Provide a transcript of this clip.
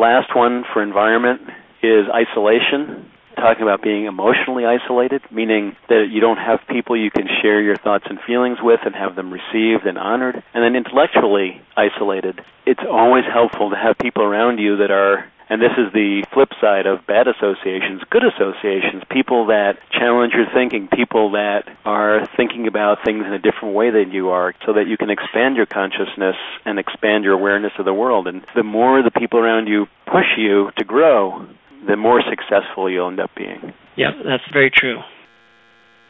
last one for environment is isolation talking about being emotionally isolated, meaning that you don't have people you can share your thoughts and feelings with and have them received and honored. And then intellectually isolated. It's always helpful to have people around you that are and this is the flip side of bad associations, good associations, people that challenge your thinking, people that are thinking about things in a different way than you are, so that you can expand your consciousness and expand your awareness of the world. And the more the people around you push you to grow, the more successful you'll end up being. Yeah, that's very true.